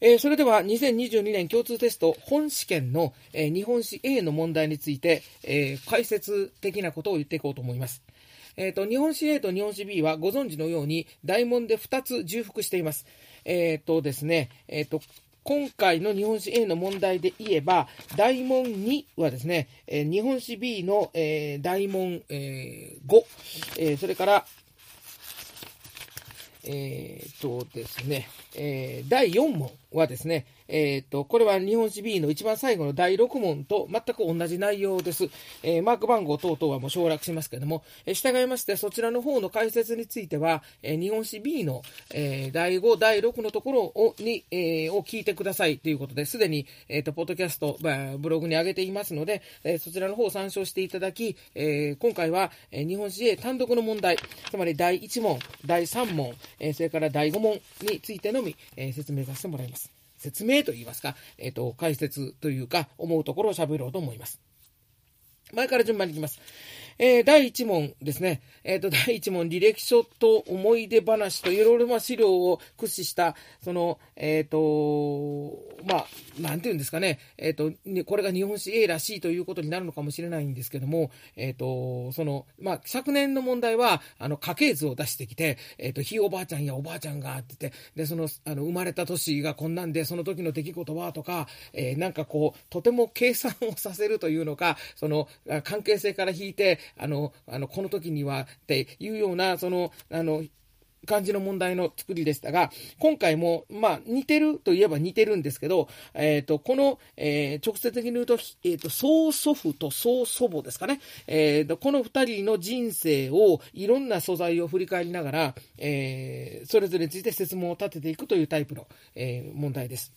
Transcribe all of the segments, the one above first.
えー、それでは2022年共通テスト本試験の、えー、日本史 A の問題について、えー、解説的なことを言っていこうと思います。えっ、と、日本史 A と日本史 B はご存知のように大問で2つ重複しています。えっ、とですね、えっ、と、今回の日本史 A の問題で言えば、大問2はですね、え日本史 B の、え大問、え5、えそれから、えっとですね、え第4問はですね、えっ、と、これは日本史 B の一番最後の第6問と全く同じ内容です。えー、マーク番号等々はもう省略しますけれども、えー、従いましてそちらの方の解説については、えー、日本史 B の、えー、第5、第6のところをに、えー、を聞いてくださいということで、すでに、えっ、と、ポッドキャスト、まあブログに上げていますので、えー、そちらの方を参照していただき、えー、今回は、えー、日本史 A 単独の問題、つまり第1問、第3問、えー、それから第5問についてのみ、えー、説明させてもらいます。説明といいますか、えっ、ー、と、解説というか、思うところを喋ろうと思います。前から順番にいきます。えー、第1問ですね。えっ、ー、と、第1問、履歴書と思い出話といろいろな資料を駆使した、その、えっ、ー、と、まあ、なんていうんですかね。えっ、と、これが日本史 A らしいということになるのかもしれないんですけども、えっ、と、その、まあ、昨年の問題は、あの、家系図を出してきて、えっ、と、ひいおばあちゃんやおばあちゃんがってて、で、その、あの、生まれた年がこんなんで、その時の出来事はとか、えなんかこう、とても計算をさせるというのか、その、関係性から引いて、あの、あの、この時にはっていうような、その、あの、感じの問題の作りでしたが、今回も、まあ、似てるといえば似てるんですけど、えっ、ー、と、この、えー、直接的に言うと、えっ、ー、と、曽祖父と曽祖母ですかね。えっー、この二人の人生を、いろんな素材を振り返りながら、え、それぞれについて説問を立てていくというタイプの、え、問題です。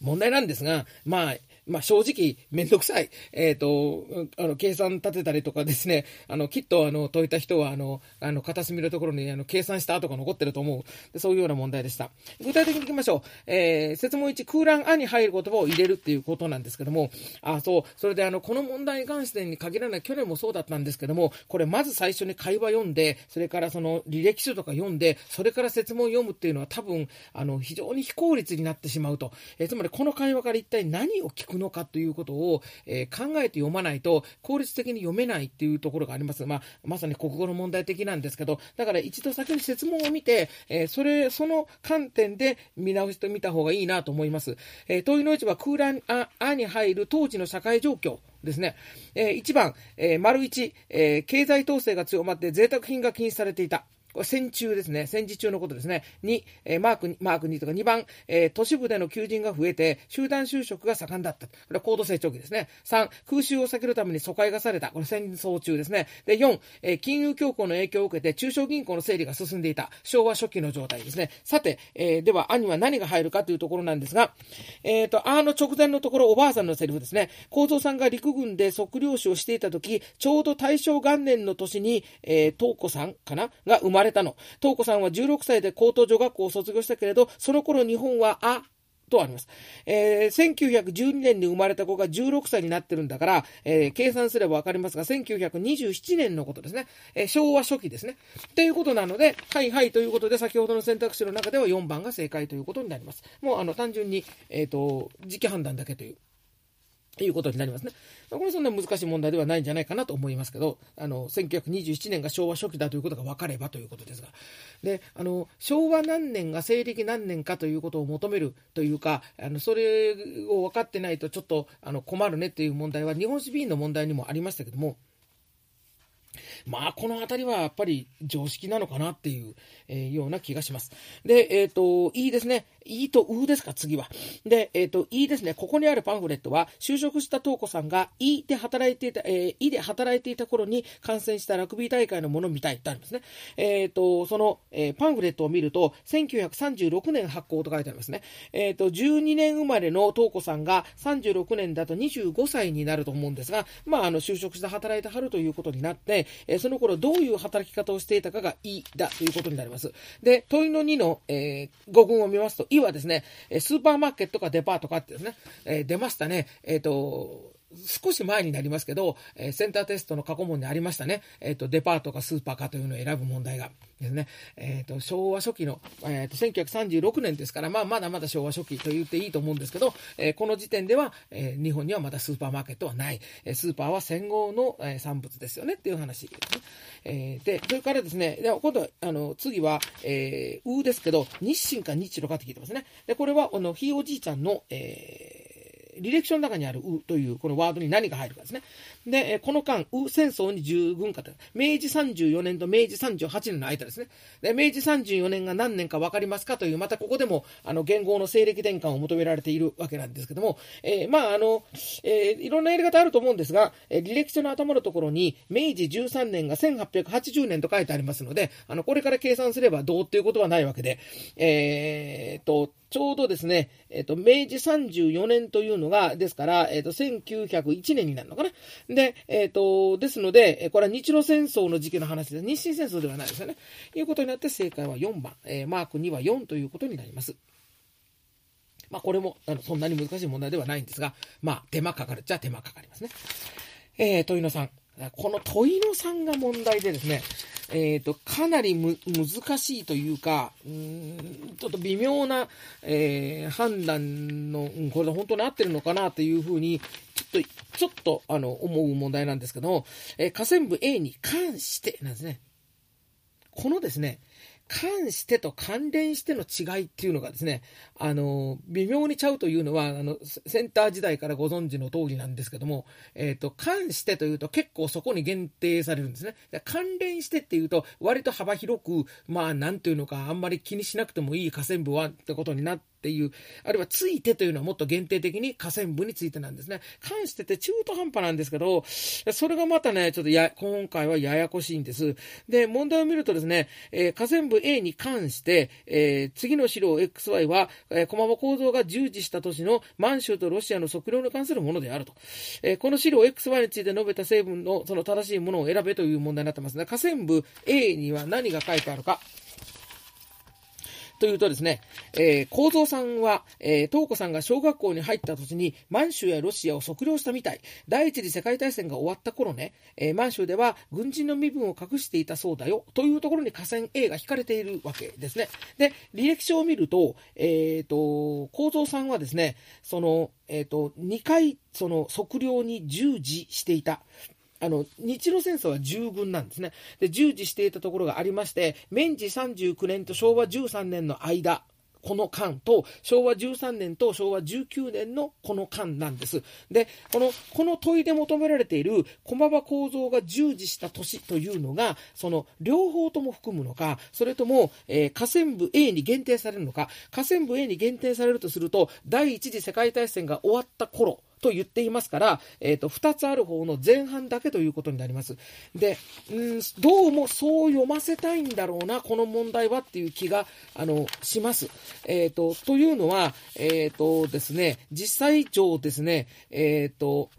問題なんですが、まあ、まあ、正直、めんどくさい。えっ、ー、と、あの、計算立てたりとかですね、あの、きっと、あの、解いた人は、あの、あの、片隅のところに、あの、計算した跡が残ってると思う。そういうような問題でした。具体的にいきましょう。えー、説問1、空欄あに入る言葉を入れるっていうことなんですけども、あ、そう、それで、あの、この問題に関してに限らない、去年もそうだったんですけども、これ、まず最初に会話読んで、それからその、履歴書とか読んで、それから説問読むっていうのは多分、あの、非常に非効率になってしまうと。えー、つまり、この会話から一体何を聞くのかということを、えー、考えて読まないと効率的に読めないっていうところがあります。まあ、まさに国語の問題的なんですけど、だから一度先に説問を見て、えー、それ、その観点で見直してみた方がいいなと思います。えー、問いの市は空欄あ、あに入る当時の社会状況。ですね。えー、1番、えー、丸1、えー、経済統制が強まって贅沢品が禁止されていた。これ戦中ですね。戦時中のことですね。2、えー、マーク、マーク2とか2番、えー、都市部での求人が増えて、集団就職が盛んだった。これは高度成長期ですね。3、空襲を避けるために疎開がされた。これ戦争中ですね。で、4、えー、金融恐慌の影響を受けて、中小銀行の整理が進んでいた。昭和初期の状態ですね。さて、えー、では、兄は何が入るかというところなんですが、えっ、と、あの直前のところ、おばあさんのセリフですね。構造さんが陸軍で測量士をしていたとき、ちょうど大正元年の年に、えー、東子さんかな？が生まれたの。東子さんは16歳で高等女学校を卒業したけれど、その頃日本は、あ、とあります。えー、1912年に生まれた子が16歳になってるんだから、えー、計算すればわかりますが、1927年のことですね。えー、昭和初期ですね。ということなので、はいはいということで、先ほどの選択肢の中では4番が正解ということになります。もう、あの、単純に、えっ、と、時期判断だけという。いうことになりますね。これそんな難しい問題ではないんじゃないかなと思いますけど、あの、1927年が昭和初期だということが分かればということですが。で、あの、昭和何年が西暦何年かということを求めるというか、あの、それを分かってないとちょっと、あの、困るねっていう問題は、日本史 B の問題にもありましたけども、まあ、この辺りはやっぱり常識なのかなっていう、えー、ような気がします。で、えっ、ー、と、いいですね。いいとうですか、次は。で、えっ、ー、と、いいですね。ここにあるパンフレットは、就職した東子さんが、いで働いていた、えー、いで働いていた頃に観戦したラグビー大会のものみたいってあるんですね。えっ、ー、と、その、えー、パンフレットを見ると、1936年発行と書いてありますね。えっ、と、12年生まれの東子さんが36年だと25歳になると思うんですが、まあ、あの、就職して働いてはるということになって、えその頃どういう働き方をしていたかがいだということになります。で、問いの2の、え語群を見ますと、いはですね、スーパーマーケットかデパートかってですね、え出ましたね。えっ、と、少し前になりますけど、えー、センターテストの過去問にありましたね。え、ー、と、デパートかスーパーかというのを選ぶ問題が。ですね。え、ー、と、昭和初期の、えっ、と、1936年ですから、まあ、まだまだ昭和初期と言っていいと思うんですけど、えこの時点では、え日本にはまだスーパーマーケットはない。えスーパーは戦後の、え産物ですよねっていう話でね。えで、それからですね、で今度は、あの、次は、えー、うですけど、日清か日露かって聞いてますね。で、これは、あの、ひいおじいちゃんの、えー履歴書の中にあるうというこのワードに何が入るかですね。で、この間、う戦争に従軍かと。明治34年と明治38年の間ですね。で、明治34年が何年か分かりますかという、またここでも、あの、言語の西暦転換を求められているわけなんですけども、えー、まあ、あの、えー、いろんなやり方あると思うんですが、えー、履歴書の頭のところに、明治13年が1880年と書いてありますので、あの、これから計算すればどうっていうことはないわけで、えー、と、ちょうどですね、えっ、ー、と、明治34年というのが、ですから、えっ、ー、と、1901年になるのかな。で、えっ、ー、と、ですので、これは日露戦争の時期の話です。日清戦争ではないですよね。いうことになって正解は4番、えマーク2は4ということになります。まあ、これも、あの、そんなに難しい問題ではないんですが、まあ、手間かかるっちゃ手間かかりますね。えー、問いの3。この問いの3が問題でですね、えっ、ー、と、かなり難しいというか、うんちょっと微妙な、えー、判断の、うん、これで本当に合ってるのかなというふうに、ちょっと、ちょっと、あの、思う問題なんですけども、えー、河川部 A に関してなんですね。このですね、関してと関連しての違いっていうのがですね、あの、微妙にちゃうというのは、あの、センター時代からご存知の通りなんですけども、えっ、ー、と、関してというと結構そこに限定されるんですね。関連してっていうと、割と幅広く、まあ、なんていうのか、あんまり気にしなくてもいい河川部はってことになって、っていう、あるいはついてというのはもっと限定的に河川部についてなんですね。関してて中途半端なんですけど、それがまたね、ちょっとや、今回はややこしいんです。で、問題を見るとですね、えー、河川部 A に関して、えー、次の資料 XY は、えー、駒場構造が従事した都市の満州とロシアの測量に関するものであると。えー、この資料 XY について述べた成分のその正しいものを選べという問題になってますね。河川部 A には何が書いてあるか。というとですね、えー、構造さんは、えー、東子さんが小学校に入った土地に満州やロシアを測量したみたい。第一次世界大戦が終わった頃ね、えー、満州では軍人の身分を隠していたそうだよ。というところに河川 A が引かれているわけですね。で、履歴書を見ると、えっ、ー、と、構造さんはですね、その、えっ、ー、と、2回、その測量に従事していた。あの、日露戦争は従軍なんですね。で、従事していたところがありまして、明治39年と昭和13年の間、この間と、昭和13年と昭和19年のこの間なんです。で、この、この問いで求められている駒場構造が従事した年というのが、その、両方とも含むのか、それとも、えー、河川部 A に限定されるのか、河川部 A に限定されるとすると、第一次世界大戦が終わった頃、と言っていますから、え、ー、と、二つある方の前半だけということになります。で、うん、どうもそう読ませたいんだろうな、この問題はっていう気が、あの、します。え、ー、と、というのは、え、ー、とですね、実際上ですね、えっ、と、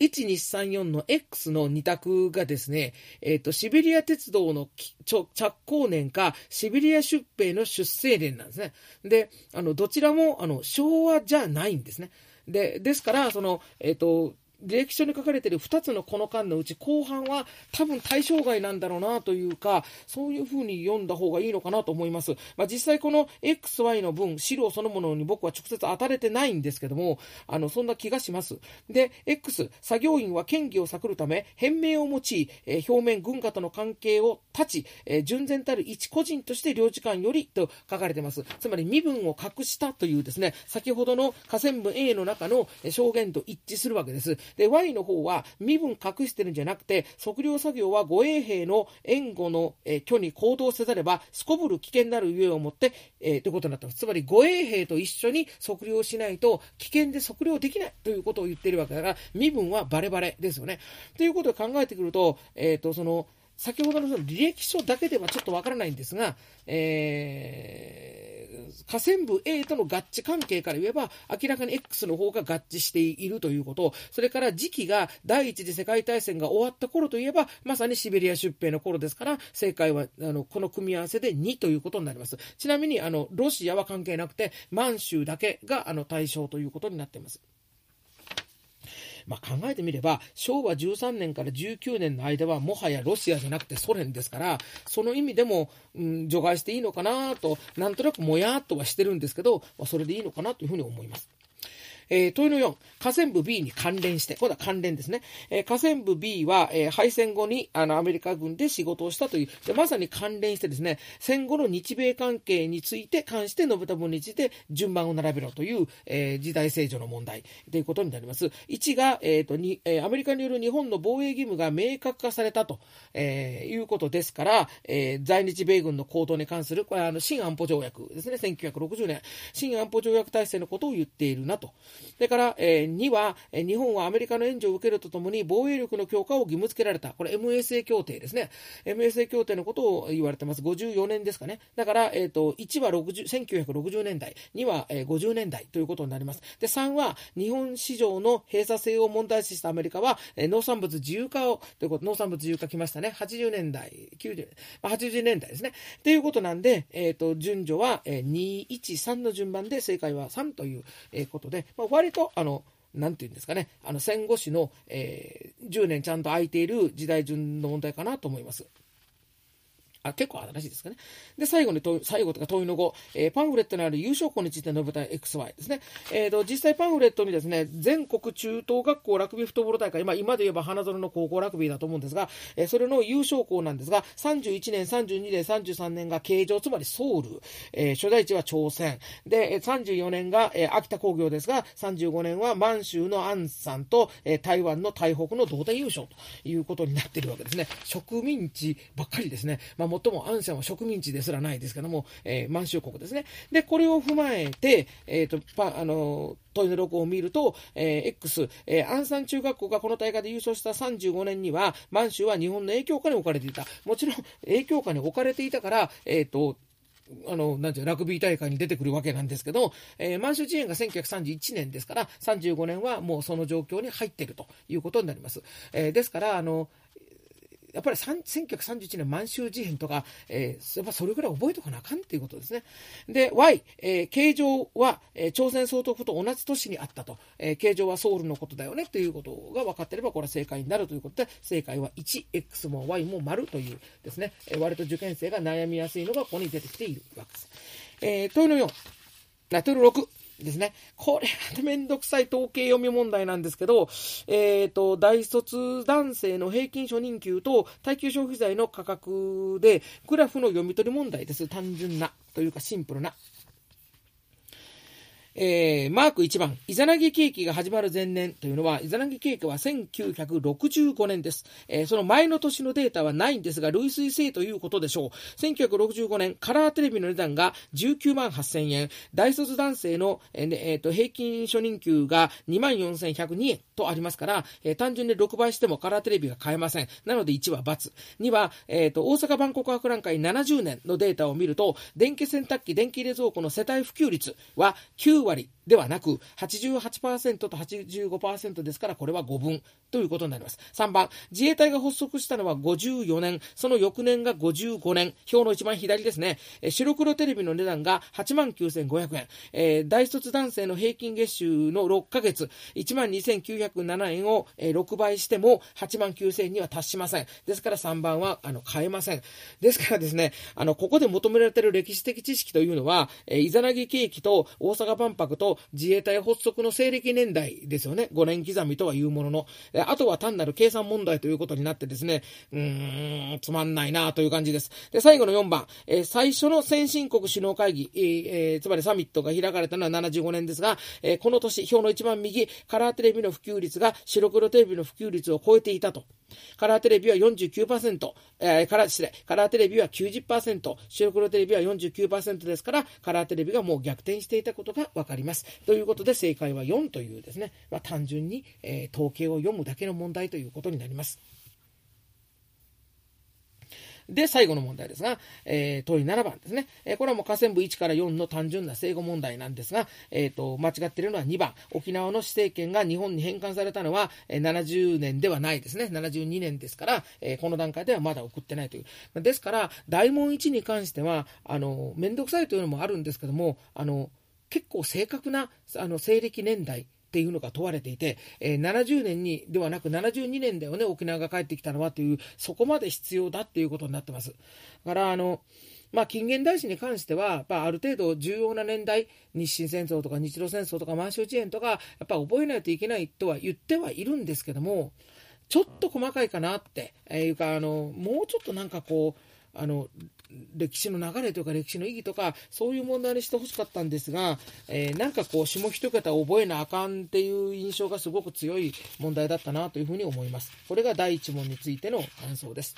1234の X の2択がですね、えっ、ー、と、シベリア鉄道の着工年か、シベリア出兵の出生年なんですね。で、あの、どちらも、あの、昭和じゃないんですね。で、ですから、その、えっ、ー、と、履歴書に書かれている2つのこの間のうち後半は多分対象外なんだろうなというか、そういうふうに読んだ方がいいのかなと思います。まあ、実際この XY の分、資料そのものに僕は直接当たれてないんですけども、あの、そんな気がします。で、X、作業員は権利を探るため、変名を用い、え、表面軍下との関係を断ち、え、純然たる一個人として領事館よりと書かれてます。つまり身分を隠したというですね、先ほどの河川部 A の中の証言と一致するわけです。で、Y の方は身分隠してるんじゃなくて、測量作業は護衛兵の援護の、え、虚に行動せざれば、すこぶる危険なるゆえをもって、えー、ということになってます。つまり護衛兵と一緒に測量しないと危険で測量できないということを言ってるわけだから、身分はバレバレですよね。ということを考えてくると、えっ、ー、と、その、先ほどのその履歴書だけではちょっとわからないんですが、えー、河川部 A との合致関係から言えば、明らかに X の方が合致しているということ、それから時期が第一次世界大戦が終わった頃といえば、まさにシベリア出兵の頃ですから、正解は、あの、この組み合わせで2ということになります。ちなみに、あの、ロシアは関係なくて、満州だけが、あの、対象ということになっています。まあ、考えてみれば、昭和13年から19年の間はもはやロシアじゃなくてソ連ですから、その意味でも、うん、除外していいのかなと、なんとなくもやっとはしてるんですけど、まあ、それでいいのかなというふうに思います。えー、問いの4、河川部 B に関連して、これは関連ですね。えー、河川部 B は、えー、敗戦後にあのアメリカ軍で仕事をしたという。で、まさに関連してですね、戦後の日米関係について関して述べた分について順番を並べろという、えー、時代政治の問題。ということになります。1が、えーとにえ、アメリカによる日本の防衛義務が明確化されたと、え、いうことですから、え、在日米軍の行動に関する、これはあの新安保条約ですね、1960年、新安保条約体制のことを言っているなと。それから、えー、2は、え、日本はアメリカの援助を受けるとともに防衛力の強化を義務付けられた。これ MSA 協定ですね。MSA 協定のことを言われてます。54年ですかね。だから、えっ、ー、と、1は60 1960年代、2は、えー、50年代ということになります。で、3は、日本市場の閉鎖性を問題視したアメリカは、えー、農産物自由化を、ということ、農産物自由化来ましたね。80年代、90、まあ、80年代ですね。ということなんで、えっ、ー、と、順序は、えー、2、1、3の順番で正解は3という、ことで、まあ、割と、あの、なんていうんですかね、あの戦後史の、えー、10年ちゃんと空いている時代順の問題かなと思います。あ、結構新しいですかね。で、最後に最後とか問いの後、えー、パンフレットにある優勝校について述べた XY ですね。えーと、実際パンフレットにですね、全国中等学校ラグビーフットボール大会、まあ、今で言えば花園の高校ラグビーだと思うんですが、えー、それの優勝校なんですが、31年、32年、33年が形状、つまりソウル、えー、初代地は朝鮮、で、34年が、えー、秋田工業ですが、35年は満州のアンさんと、えー、台湾の台北の同点優勝ということになっているわけですね。植民地ばっかりですね。まあ最もアンシャンは植民地ですらないですけども、えー、満州国ですね。で、これを踏まえて、えっ、ー、と、パ、あの、問いの録音を見ると、えー、X、えー、アンサン中学校がこの大会で優勝した35年には、満州は日本の影響下に置かれていた。もちろん、影響下に置かれていたから、えっ、ー、と、あの、なんていう、ラグビー大会に出てくるわけなんですけど、えー、満州事変が1931年ですから、35年はもうその状況に入っているということになります。えー、ですから、あの、やっぱり1931年満州事変とか、えー、やっぱそれぐらい覚えておかなあかんっていうことですね。で、Y、えー、形状は、えー、朝鮮総督と同じ年にあったと、えー、形状はソウルのことだよねということが分かっていれば、これは正解になるということで、正解は 1X も Y も丸というですね、えー、割と受験生が悩みやすいのがここに出てきているわけです。えー、問いの4、ナトル6。ですね。これはめんどくさい統計読み問題なんですけど、えっ、ー、と、大卒男性の平均初任給と耐久消費財の価格で、グラフの読み取り問題です。単純な、というかシンプルな。えー、マーク1番、イザナギ景気が始まる前年というのは、イザナギ景気は1965年です。えー、その前の年のデータはないんですが、類推性ということでしょう。1965年、カラーテレビの値段が19万8000円、大卒男性の、えーえー、と平均初任給が2万4102円とありますから、えー、単純で6倍してもカラーテレビが買えません。なので1は×。2は、えー、と大阪万国博覧会70年のデータを見ると、電気洗濯機、電気冷蔵庫の世帯普及率は9割ではなく、88%と85%ですから、これは5分ということになります。3番、自衛隊が発足したのは54年、その翌年が55年、表の一番左ですね、白黒テレビの値段が8万9500円、えー、大卒男性の平均月収の6ヶ月、1万2907円を、6倍しても8万9000円には達しません。ですから3番は、あの、買えません。ですからですね、あの、ここで求められている歴史的知識というのは、えー、イザナギ景気と大阪万博と自衛隊発足の西暦年代ですよね。5年刻みとは言うものの。あとは単なる計算問題ということになってですね、うーん、つまんないなという感じです。で、最後の4番、えー、最初の先進国首脳会議、えー、つまりサミットが開かれたのは75年ですが、えー、この年、表の一番右、カラーテレビの普及率が白黒テレビの普及率を超えていたと。カラーテレビは49%、えー、カラー、失礼、カラーテレビは90%、白黒テレビは49%ですから、カラーテレビがもう逆転していたことがわかります。ということで正解は4というですね、まあ、単純に、えー、統計を読むだけの問題ということになります。で、最後の問題ですが、えー、問い7番ですね。えー、これはもう河川部1から4の単純な正誤問題なんですが、えっ、ー、と、間違っているのは2番。沖縄の施政権が日本に返還されたのは、えー、70年ではないですね。72年ですから、えー、この段階ではまだ送ってないという。ですから、大問1に関しては、あの、めんどくさいというのもあるんですけども、あの、結構正確なあの西暦年代っていうのが問われていて、えー、70年にではなく72年だよね、沖縄が帰ってきたのはという、そこまで必要だっていうことになってます。だから、あの、まあ、近現代史に関しては、まあ、ある程度重要な年代、日清戦争とか日露戦争とか満州事変とか、やっぱ覚えないといけないとは言ってはいるんですけども、ちょっと細かいかなっていうか、あの、もうちょっとなんかこう、あの、歴史の流れというか歴史の意義とかそういう問題にしてほしかったんですが、えー、なんかこう下一桁覚えなあかんっていう印象がすごく強い問題だったなというふうに思います。これが第1問についての感想です。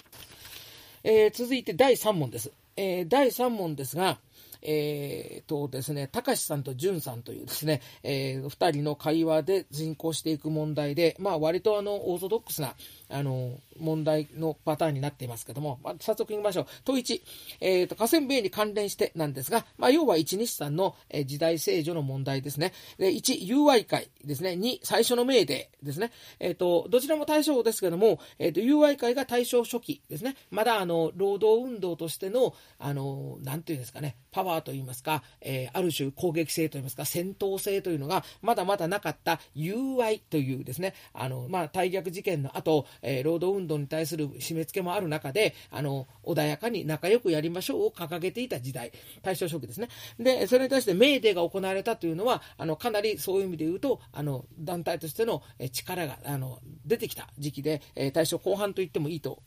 えー、続いて第3問です。えー、第3問ですが、えー、とですね、高橋さんと淳さんというですね、えー、2人の会話で進行していく問題で、まあ、割とあの、オーソドックスな、あの、問題のパターンになっていますけども、まあ、早速行きましょう。問1、えー、と、河川米に関連してなんですが、まあ、要は1日産の、えー、時代聖女の問題ですね。で、1、友愛会ですね。2、最初の命令ですね。えっ、ー、と、どちらも対象ですけども、えっ、ー、と、友愛会が大正初期ですね。まだあの、労働運動としての、あの、なんていうんですかね、パワーといいますか、え、ある種攻撃性といいますか、戦闘性というのがまだまだなかった友愛というですね、あの、まあ、大逆事件の後、えー、労働運動に対する締め付けもある中で、あの、穏やかに仲良くやりましょうを掲げていた時代、大正初期ですね。で、それに対してメーデーが行われたというのは、あの、かなりそういう意味で言うと、あの、団体としての力が、あの、出てきた時期で、えー、大正後半と言ってもいいと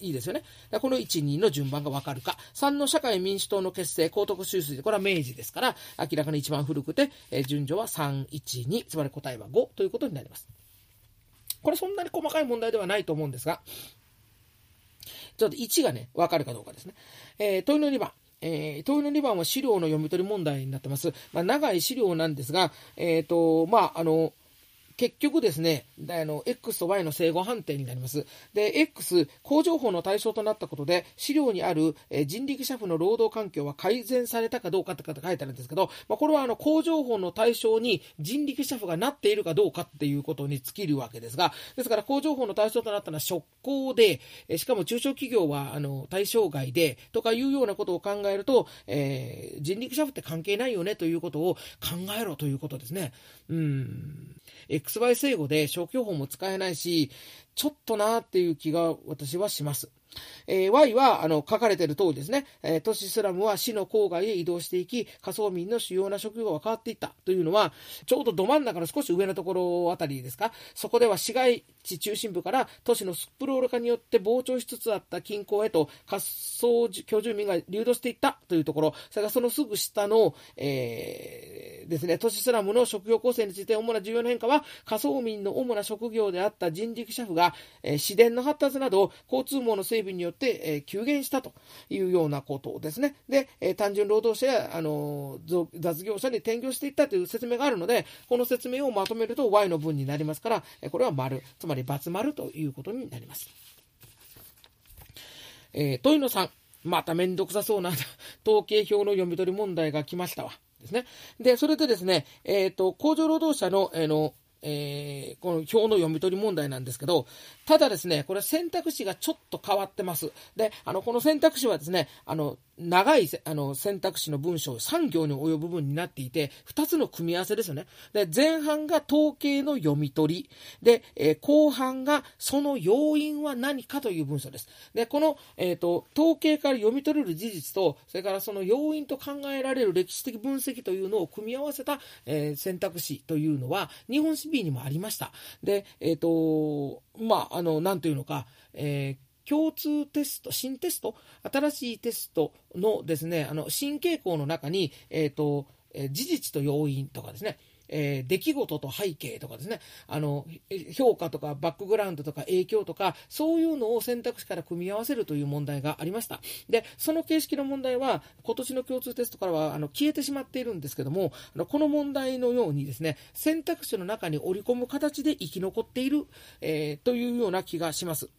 いいですよね。この1、2の順番がわかるか。3の社会民主党の結成、高徳収水、これは明治ですから、明らかに一番古くて、え、順序は3、1、2、つまり答えは5ということになります。これそんなに細かい問題ではないと思うんですが、ちょっと1がね、わかるかどうかですね。えー、問いの2番。えー、問いの2番は資料の読み取り問題になってます。まあ、長い資料なんですが、えっ、ー、と、まあ、あの、結局ですね、あの、X と Y の正誤判定になります。で、X、工場法の対象となったことで、資料にある、え人力車夫の労働環境は改善されたかどうかって書いてあるんですけど、まあ、これはあの、工場法の対象に人力車夫がなっているかどうかっていうことに尽きるわけですが、ですから工場法の対象となったのは職工で、えしかも中小企業はあの、対象外で、とかいうようなことを考えると、えー、人力車夫って関係ないよねということを考えろということですね。うん。XY 制御で消去法も使えないし、ちょっとなーっていう気が私はします。えー、Y はあの書かれている通りですね、えー、都市スラムは市の郊外へ移動していき、仮想民の主要な職業が変わっていったというのは、ちょうどど真ん中の少し上のところあたりですか、そこでは市街地中心部から都市のスプロール化によって膨張しつつあった近郊へと仮想居住民が流動していったというところ、それからそのすぐ下の、えー、ですね、都市スラムの職業構成について主な重要な変化は、仮想民の主な職業であった人力車夫が、えー、市電の発達など交通網の整備によって、えー、急減したというようなことですね。で、えー、単純労働者や、あの雑業者に転業していったという説明があるので、この説明をまとめると Y の文になりますから、えこれは丸、つまり×丸ということになります。えー、問いの3、まためんどくさそうな 統計表の読み取り問題が来ましたわ。ですね。で、それでですね、えっ、ー、と、工場労働者の、えー、の、えー、この表の読み取り問題なんですけど、ただですね、これ選択肢がちょっと変わってます。で、あの、この選択肢はですね、あの、長いあの選択肢の文章、3行に及ぶ文になっていて、2つの組み合わせですよね。で、前半が統計の読み取り。で、えー、後半がその要因は何かという文章です。で、この、えっ、ー、と、統計から読み取れる事実と、それからその要因と考えられる歴史的分析というのを組み合わせた、えー、選択肢というのは、日本史 B にもありました。で、えっ、と、まあ、あの、なんというのか、えー共通テスト、新テスト、新しいテストのですね、あの、新傾向の中に、えっ、ー、と、え、事実と要因とかですね、えー、出来事と背景とかですね、あの、評価とかバックグラウンドとか影響とか、そういうのを選択肢から組み合わせるという問題がありました。で、その形式の問題は、今年の共通テストからは、あの、消えてしまっているんですけども、あのこの問題のようにですね、選択肢の中に織り込む形で生き残っている、えー、というような気がします。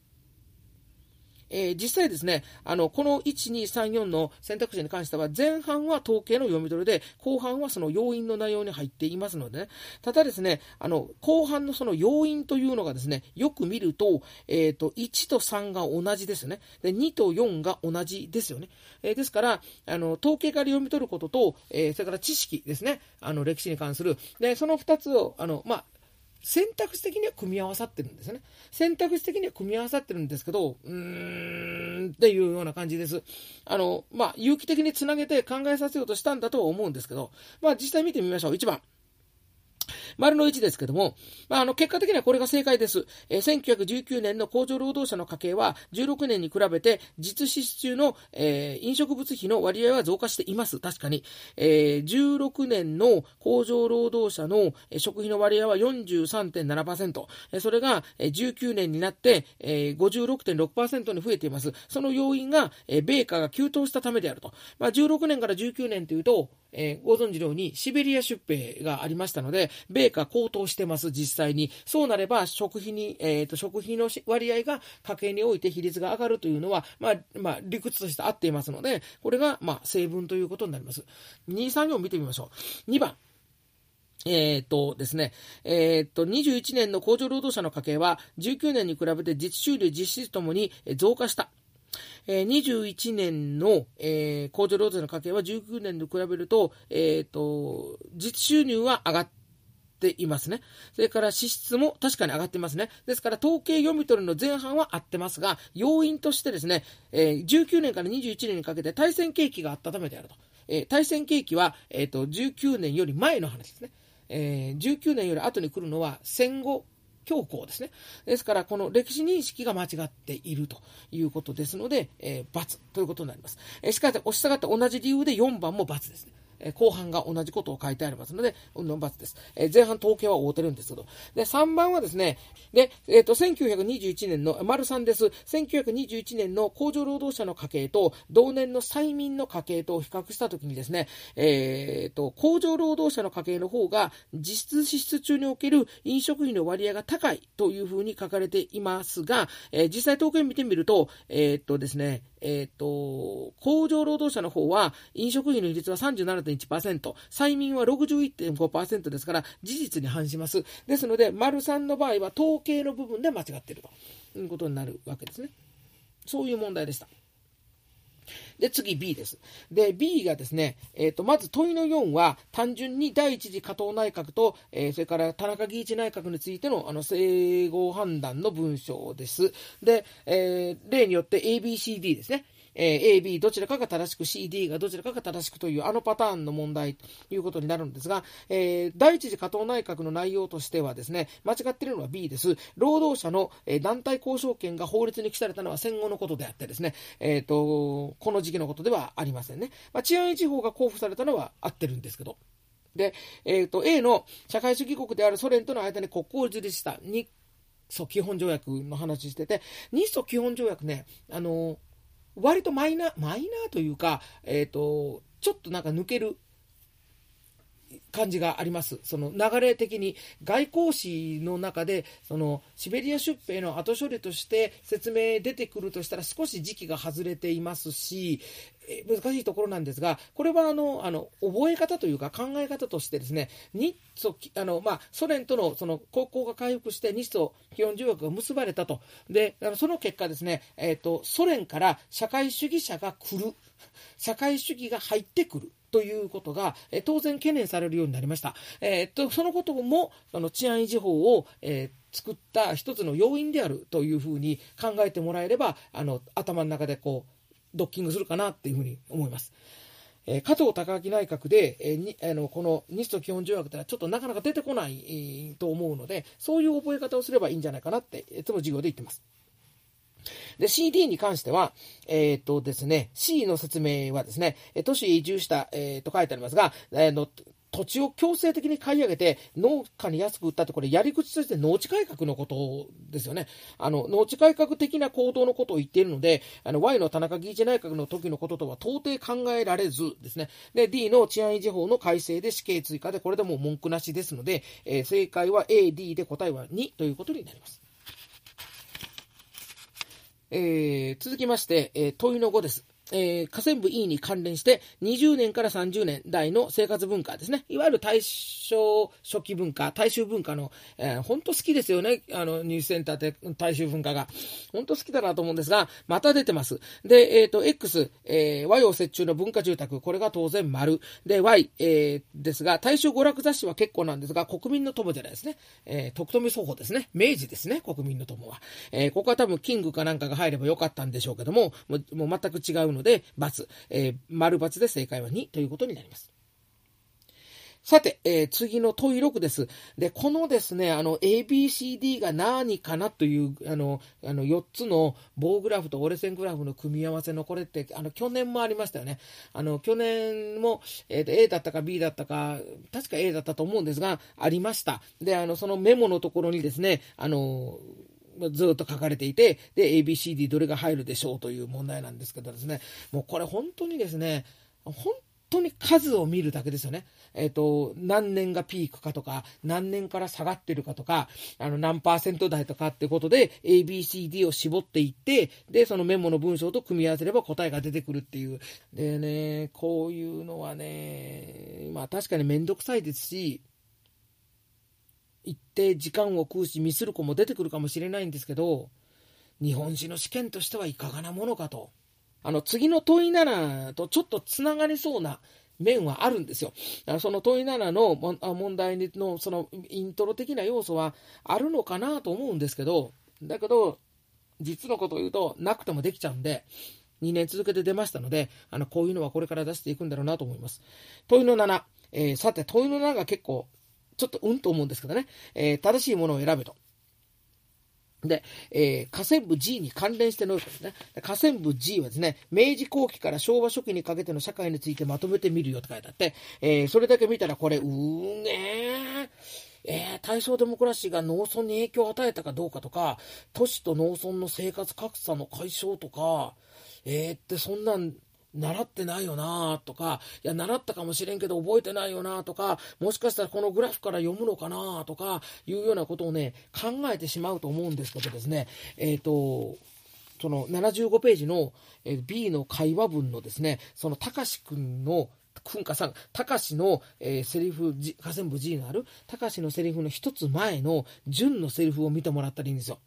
えー、実際ですね、あの、この1、2、3、4の選択肢に関しては、前半は統計の読み取りで、後半はその要因の内容に入っていますのでね、ただですね、あの、後半のその要因というのがですね、よく見ると、えっ、ー、と、1と3が同じですよね。で、2と4が同じですよね。えー、ですから、あの、統計から読み取ることと、えそれから知識ですね、あの、歴史に関する。で、その2つを、あの、まあ、選択肢的には組み合わさってるんですね。選択肢的には組み合わさってるんですけど、うーんっていうような感じです。あの、まあ、有機的につなげて考えさせようとしたんだとは思うんですけど、まあ、実際見てみましょう。1番。丸の1ですけども、まあ、あの、結果的にはこれが正解です。えー、1919年の工場労働者の家計は、16年に比べて、実支出中の、えー、飲食物費の割合は増加しています。確かに。えー、16年の工場労働者の食費の割合は43.7%。えー、それが、え、19年になって、えー、56.6%に増えています。その要因が、えー、米価が急騰したためであると。まあ、16年から19年というと、えー、ご存知のようにシベリア出兵がありましたので、米価高騰してます、実際に。そうなれば、食費に、えっ、ー、と、食費の割合が家計において比率が上がるというのは、まあ、まあ、理屈として合っていますので、これが、まあ、成分ということになります。2、3、4見てみましょう。2番。えっ、ー、とですね、えっ、ー、と、21年の工場労働者の家計は、19年に比べて実収入、実質ともに増加した。えー、21年の、えー、工場労働者の家計は19年と比べると、えっ、ー、と、実収入は上がってていますね。それから支出も確かに上がってますね。ですから統計読み取りの前半は合ってますが、要因としてですね、えー、19年から21年にかけて対戦景気があったためであると。えー、対戦景気は、えっ、ー、と、19年より前の話ですね。えー、19年より後に来るのは戦後強行ですね。ですから、この歴史認識が間違っているということですので、えー、×ということになります。えー、しかし、押し下がって同じ理由で4番も×ですね。え後半が同じことを書いてありますので、うんの×です。え前半統計は合うてるんですけど。で、3番はですね、で、えっ、ー、と、1921年の、丸3です。1921年の工場労働者の家計と、同年の催眠の家計と比較したときにですね、えっ、ー、と、工場労働者の家計の方が、実質支出中における飲食費の割合が高いというふうに書かれていますが、えー、実際統計を見てみると、えっ、とですね、えっ、と、工場労働者の方は、飲食費の比率は37.1%、1%催眠は61.5%ですから、事実に反します。ですので、丸3の場合は統計の部分で間違っているということになるわけですね。そういう問題でした。で、次 B です。で、B がですね、えっ、ー、と、まず問いの4は、単純に第一次加藤内閣と、えー、それから田中義一内閣についての、あの、整合判断の文章です。で、えー、例によって ABCD ですね。えー、A、B どちらかが正しく C、D がどちらかが正しくというあのパターンの問題ということになるんですが、えー、第一次加藤内閣の内容としてはですね、間違っているのは B です。労働者の、えー、団体交渉権が法律に記されたのは戦後のことであってですね、えっ、ー、と、この時期のことではありませんね。まあ、治安維持法が交付されたのは合ってるんですけど。で、えっ、と、A の社会主義国であるソ連との間に国交を樹立した日ソ基本条約の話してて、日ソ基本条約ね、あの割とマイナー、マイナーというか、えっ、ー、と、ちょっとなんか抜ける感じがあります。その流れ的に外交史の中でそのシベリア出兵の後処理として説明出てくるとしたら少し時期が外れていますし、難しいところなんですが、これはあのあの覚え方というか考え方としてですね、日ソあの、まあ、ソ連とのその国交が回復して日ソ基本条約が結ばれたと。で、その結果ですね、えっ、ー、と、ソ連から社会主義者が来る。社会主義が入ってくる。ということが、え当然懸念されるようになりました。えー、っとそのこともあの治安維持法を、えー、作った一つの要因であるというふうに考えてもらえればあの頭の中でこうドッキングするかなっていうふうに思います。えー、加藤隆明内閣で、えー、にあのこの日ソ基本条約というのはちょっとなかなか出てこない、と思うので、そういう覚え方をすればいいんじゃないかなって、いつも授業で言ってます。で、CD に関しては、えっ、ー、とですね、C の説明はですね、都市移住した、えー、と書いてありますが、えー、の土地を強制的に買い上げて農家に安く売ったってこれやり口として農地改革のことですよね。あの農地改革的な行動のことを言っているのであの Y の田中義一内閣の時のこととは到底考えられずですね。で D の治安維持法の改正で死刑追加でこれでもう文句なしですので、えー、正解は A、D で答えは2ということになります。えー、続きまして、えー、問いの5です。えー、河川部 E に関連して20年から30年代の生活文化ですね。いわゆる大正初期文化、大衆文化の、えー、本当好きですよね。あの、ニュースセンターで大衆文化が。本当好きだなと思うんですが、また出てます。で、えっ、ー、と、X、えー、和洋折衷の文化住宅、これが当然丸。で、Y、えー、ですが、大正娯楽雑誌は結構なんですが、国民の友じゃないですね。えー、徳富双方ですね。明治ですね、国民の友は。えー、ここは多分キングかなんかが入ればよかったんでしょうけども、もうもう全く違うので、×、えー、丸×で正解は2ということになります。さて、えー、次の問い6です。で、このですね、あの、ABCD が何かなという、あの、あの、4つの棒グラフと折れ線グラフの組み合わせのこれって、あの、去年もありましたよね。あの、去年も、えっー、A だったか B だったか、確か A だったと思うんですが、ありました。で、あの、そのメモのところにですね、あの、ずっと書かれていて、で、ABCD どれが入るでしょうという問題なんですけどですね、もうこれ本当にですね、本当に数を見るだけですよね。えっ、ー、と、何年がピークかとか、何年から下がってるかとか、あの、何パーセント台とかってことで、ABCD を絞っていって、で、そのメモの文章と組み合わせれば答えが出てくるっていう。でね、こういうのはね、まあ確かにめんどくさいですし、一定時間を食うしミスる子も出てくるかもしれないんですけど、日本史の試験としてはいかがなものかと。あの、次の問い7とちょっとつながりそうな面はあるんですよ。その問い7の問題のそのイントロ的な要素はあるのかなと思うんですけど、だけど、実のことを言うと、なくてもできちゃうんで、2年続けて出ましたので、あの、こういうのはこれから出していくんだろうなと思います。問いの7。えー、さて、問いの7が結構ちょっとうんと思うんですけどね、えー、正しいものを選べと。で、えー、河川部 G に関連してのですね、河川部 G はですね、明治後期から昭和初期にかけての社会についてまとめてみるよって書いてあって、えー、それだけ見たらこれ、うーねー、えー、大正デモクラシーが農村に影響を与えたかどうかとか、都市と農村の生活格差の解消とか、えー、ってそんなん習ってないよなとか、いや、習ったかもしれんけど覚えてないよなとか、もしかしたらこのグラフから読むのかなとか、いうようなことをね、考えてしまうと思うんですけどですね、えっ、ー、と、その75ページの B の会話文のですね、そのたかしくんのくんかさん、たかしの、えー、セリフ、河川部 G のある、たかしのセリフの一つ前の純のセリフを見てもらったらいいんですよ。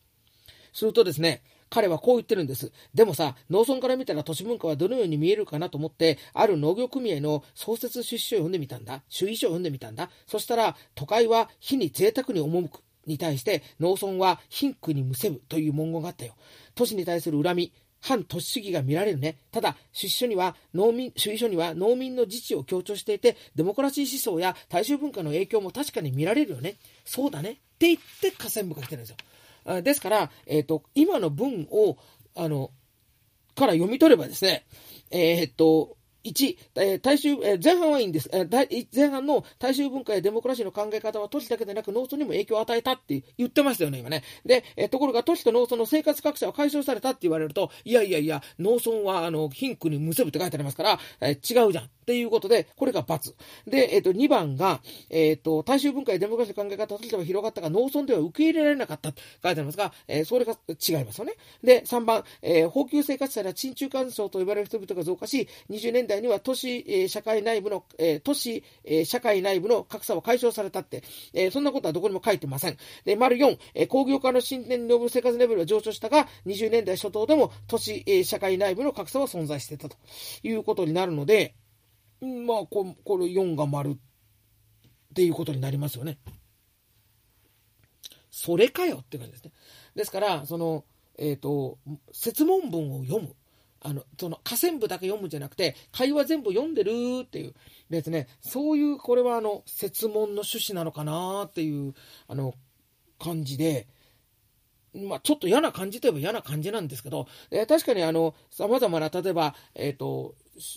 するとですね、彼はこう言ってるんです。でもさ、農村から見たら都市文化はどのように見えるかなと思って、ある農業組合の創設出資を読んでみたんだ。主意書を読んでみたんだ。そしたら、都会は火に贅沢に赴く。に対して農村は貧苦にむせぶという文言があったよ。都市に対する恨み、反都市主義が見られるね。ただ、出書には農民、主義書には農民の自治を強調していて、デモクラシー思想や大衆文化の影響も確かに見られるよね。そうだね。って言って河川部が来てるんですよ。ですから、えっ、ー、と、今の文を、あの、から読み取ればですね、えっ、ー、と、1、えー、大衆、えー、前半はいいんです、えー。前半の大衆文化やデモクラシーの考え方は都市だけでなく農村にも影響を与えたって言ってましたよね、今ね。で、えー、ところが都市と農村の生活格差は解消されたって言われると、いやいやいや、農村はあの貧苦にむせぶって書いてありますから、えー、違うじゃんっていうことで、これが×。で、えっ、と、2番が、えっ、と、大衆文化やデモクラシーの考え方としては広がったが、農村では受け入れられなかったって書いてありますが、えー、それが違いますよね。で、3番、えー、高級生活者や鎮中干渉と呼ばれる人々が増加し、20年代には都市、えー、社会内部の、えー、都市、えー、社会内部の格差は解消されたって、えー、そんなことはどこにも書いてません。で、丸4、えー、工業化の進展による生活レベルは上昇したが、20年代初頭でも都市、えー、社会内部の格差は存在してたということになるので、まあこ、これ4が丸っていうことになりますよね。それかよって感じですね。ですから、その、えっ、ー、と、説問文を読む。あの、その、下線部だけ読むんじゃなくて、会話全部読んでるっていうですね、そういう、これはあの、説問の趣旨なのかなっていう、あの、感じで、まあ、ちょっと嫌な感じといえば嫌な感じなんですけど、えー、確かにあの、様々な、例えば、えっ、ー、と、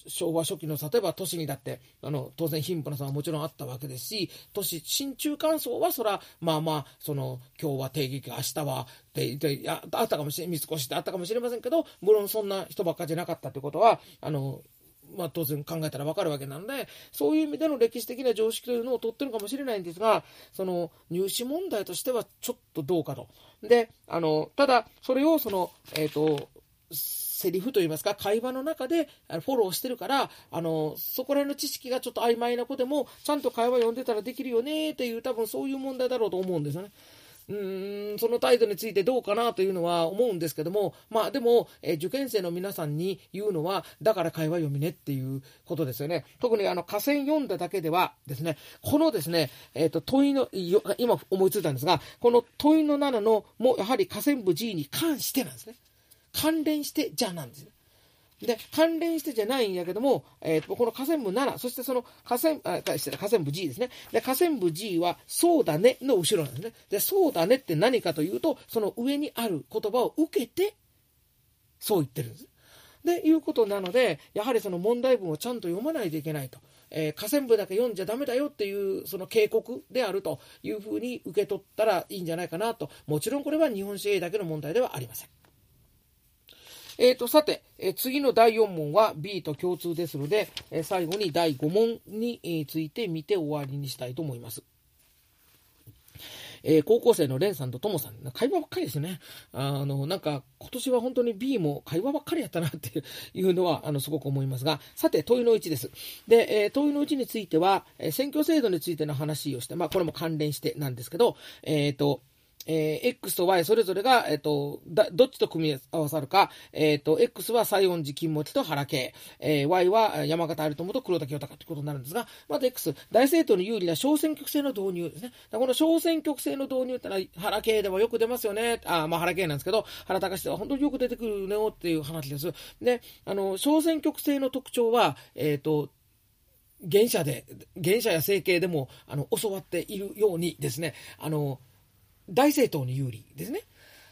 昭和初期の例えば都市にだってあの当然貧富の差はもちろんあったわけですし都市新中間層はそらまあまあその今日は帝劇明日はでであったかもしれ三越であったかもしれませんけど無論そんな人ばっかじゃなかったということはあのまあ、当然考えたらわかるわけなので、そういう意味での歴史的な常識というのを取ってるかもしれないんですが、その入試問題としてはちょっとどうかと。で、あの、ただ、それをその、えっ、ー、と、セリフといいますか、会話の中でフォローしてるから、あの、そこら辺の知識がちょっと曖昧な子でも、ちゃんと会話読んでたらできるよねっていう、多分そういう問題だろうと思うんですよね。うーんその態度についてどうかなというのは思うんですけども、まあでも、えー、受験生の皆さんに言うのは、だから会話読みねっていうことですよね。特にあの、河川読んだだけではですね、このですね、えっ、ー、と、問いの、今思いついたんですが、この問いの7の、もやはり河川部 G に関してなんですね。関連してじゃなんですね。で、関連してじゃないんやけども、えー、この河川部7、そしてその河川、あ、河川部 G ですね。で、河川部 G は、そうだねの後ろなんですね。で、そうだねって何かというと、その上にある言葉を受けて、そう言ってるんです。で、いうことなので、やはりその問題文をちゃんと読まないといけないと。えー、河川部だけ読んじゃダメだよっていうその警告であるというふうに受け取ったらいいんじゃないかなと。もちろんこれは日本史 A だけの問題ではありません。えーと、さて、え、次の第4問は B と共通ですので、え、最後に第5問に、ついて見て終わりにしたいと思います。えー、高校生のレンさんとトモさん、会話ばっかりですね。あの、なんか、今年は本当に B も会話ばっかりやったなっていうのは、あの、すごく思いますが、さて、問いの1です。で、えー、問いの1については、え、選挙制度についての話をして、まあ、これも関連してなんですけど、えっ、ー、と、えー、X と Y それぞれが、えっ、ー、と、どっちと組み合わさるか、えっ、ー、と、X は西園寺金持ちと原家、えー、Y は山形有友と黒田清隆ということになるんですが、まず X、大政党に有利な小選挙区制の導入ですね。この小選挙区制の導入ってのは原家ではよく出ますよね。あ、まあ原家なんですけど、原隆では本当によく出てくるねっていう話です。で、あの、小選挙区制の特徴は、えっ、と、現社で、現社や政経でも、あの、教わっているようにですね、あの、大政党に有利ですね。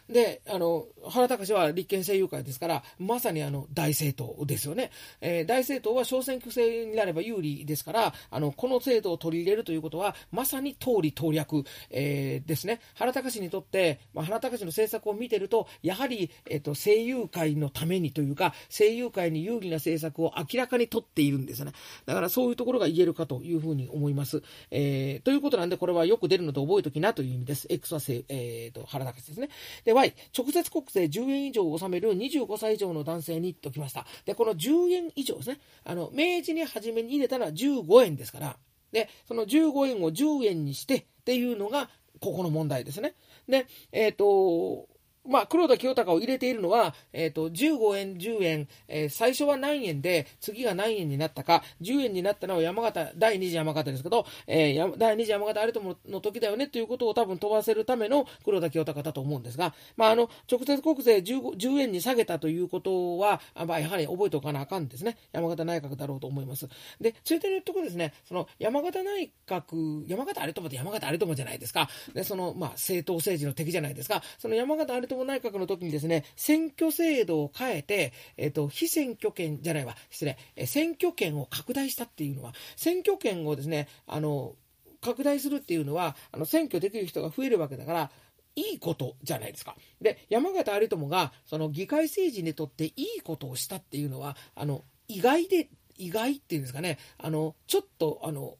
で、あの、原隆は立憲政友会ですから、まさにあの、大政党ですよね。えー、大政党は小選挙制になれば有利ですから、あの、この制度を取り入れるということは、まさに通り統略、えー、ですね。原隆にとって、まあ、原隆の政策を見てると、やはり、えっ、ー、と、政友会のためにというか、政友会に有利な政策を明らかに取っているんですよね。だからそういうところが言えるかというふうに思います。えー、ということなんで、これはよく出るので覚えときなという意味です。X はせ、えー、と、原隆ですね。で、Y、直接国税10円以上を納める25歳以上の男性にときました。で、この10円以上ですね。あの、明治に初めに入れたら15円ですから、で、その15円を10円にしてっていうのが、ここの問題ですね。で、えっ、ー、と、まあ、黒田清隆を入れているのは、えっ、ー、と、15円、10円、えー、最初は何円で、次が何円になったか、10円になったのは山形、第2次山形ですけど、えー、第2次山形有友の時だよねということを多分飛ばせるための黒田清隆だと思うんですが、まあ、あの、直接国税 10, 10円に下げたということは、まあ、やはり覚えておかなあかんですね。山形内閣だろうと思います。で、ついてるとこですね、その山形内閣、山形有友って山形有友じゃないですか。で、その、まあ、政党政治の敵じゃないですか。その山形有友内閣の時にですね、選挙制度を変えて、えっ、と、非選挙権じゃないわ、失礼、え選挙権を拡大したっていうのは、選挙権をですね、あの、拡大するっていうのは、あの、選挙できる人が増えるわけだから、いいことじゃないですか。で、山形有朋が、その議会政治にとっていいことをしたっていうのは、あの、意外で、意外っていうんですかね、あの、ちょっと、あの、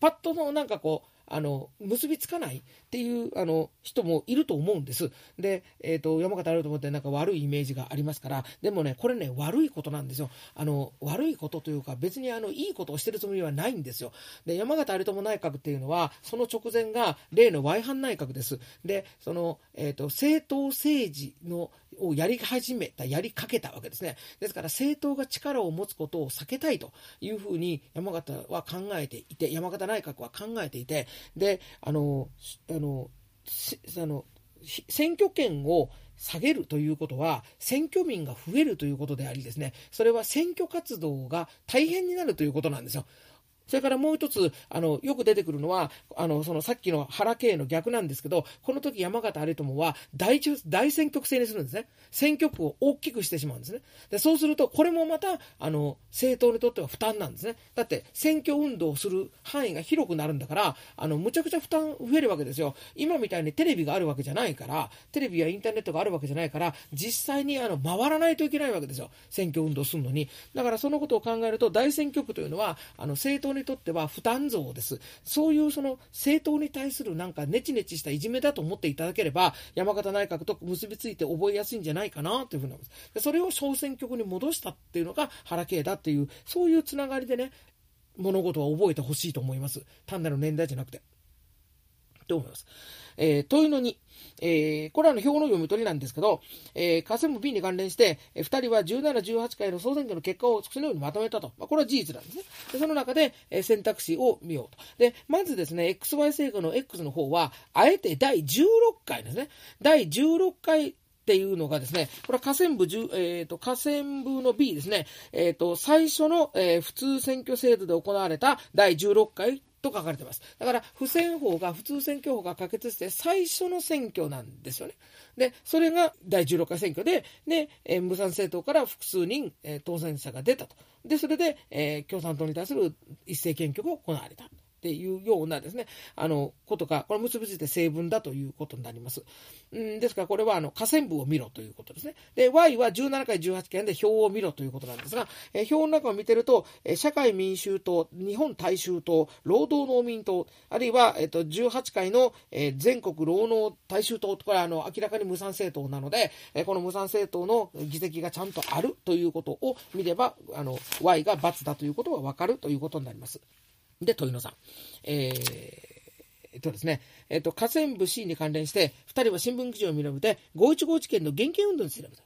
パッとのなんかこう、あの、結びつかないっていう、あの、人もいると思うんです。で、えっ、ー、と、山形あると思ってなんか悪いイメージがありますから、でもね、これね、悪いことなんですよ。あの、悪いことというか、別にあの、いいことをしてるつもりはないんですよ。で、山形有朋内閣っていうのは、その直前が例の Y 藩内閣です。で、その、えっ、ー、と、政党政治の、をやり始めた、やりかけたわけですね。ですから政党が力を持つことを避けたいというふうに山形は考えていて、山形内閣は考えていて、で、あの、あの、あの選挙権を下げるということは、選挙民が増えるということでありですね、それは選挙活動が大変になるということなんですよ。それからもう一つ、あの、よく出てくるのは、あの、そのさっきの原系の逆なんですけど、この時山形有朋は大大選挙区制にするんですね。選挙区を大きくしてしまうんですね。で、そうすると、これもまた、あの、政党にとっては負担なんですね。だって、選挙運動をする範囲が広くなるんだから、あの、むちゃくちゃ負担増えるわけですよ。今みたいにテレビがあるわけじゃないから、テレビやインターネットがあるわけじゃないから、実際にあの、回らないといけないわけですよ。選挙運動するのに。だからそのことを考えると、大選挙区というのは、あの、政党にとっては負担増です。そういうその政党に対するなんかネチネチしたいじめだと思っていただければ、山形内閣と結びついて覚えやすいんじゃないかなというふうなでそれを小選挙区に戻したっていうのが原系だっていう、そういうつながりでね、物事は覚えてほしいと思います。単なる年代じゃなくて。と思います。えー、問いの2。えー、これはの表の読み取りなんですけど、えー、河川部 B に関連して、えー、2人は17、18回の総選挙の結果を次のようにまとめたと。まあ、これは事実なんですね。でその中で、えー、選択肢を見ようと。で、まずですね、XY 成果の X の方は、あえて第16回ですね。第16回っていうのがですね、これは河川部、えーと、河川部の B ですね、えーと、最初の、えー、普通選挙制度で行われた第16回と書かれてます。だから、不選法が、普通選挙法が可決して最初の選挙なんですよね。で、それが第16回選挙で、で、えー、無産政党から複数人、えー、当選者が出たと。で、それで、えー、共産党に対する一斉検挙が行われた。っていうようなですね、あの、ことが、これ結びついて成分だということになります。うんですから、これは、あの、河川部を見ろということですね。で、Y は17回18件で表を見ろということなんですが、え表の中を見てると、え社会民衆党、日本大衆党、労働農民党、あるいは、えっと、18回の、え全国労農大衆党、これは、あの、明らかに無産政党なので、えこの無産政党の議席がちゃんとあるということを見れば、あの、Y が×だということがわかるということになります。で、問いの3。えーえっとですね、えっと、河川部 C に関連して、2人は新聞記事を見られて、515事件の現金運動に調べた。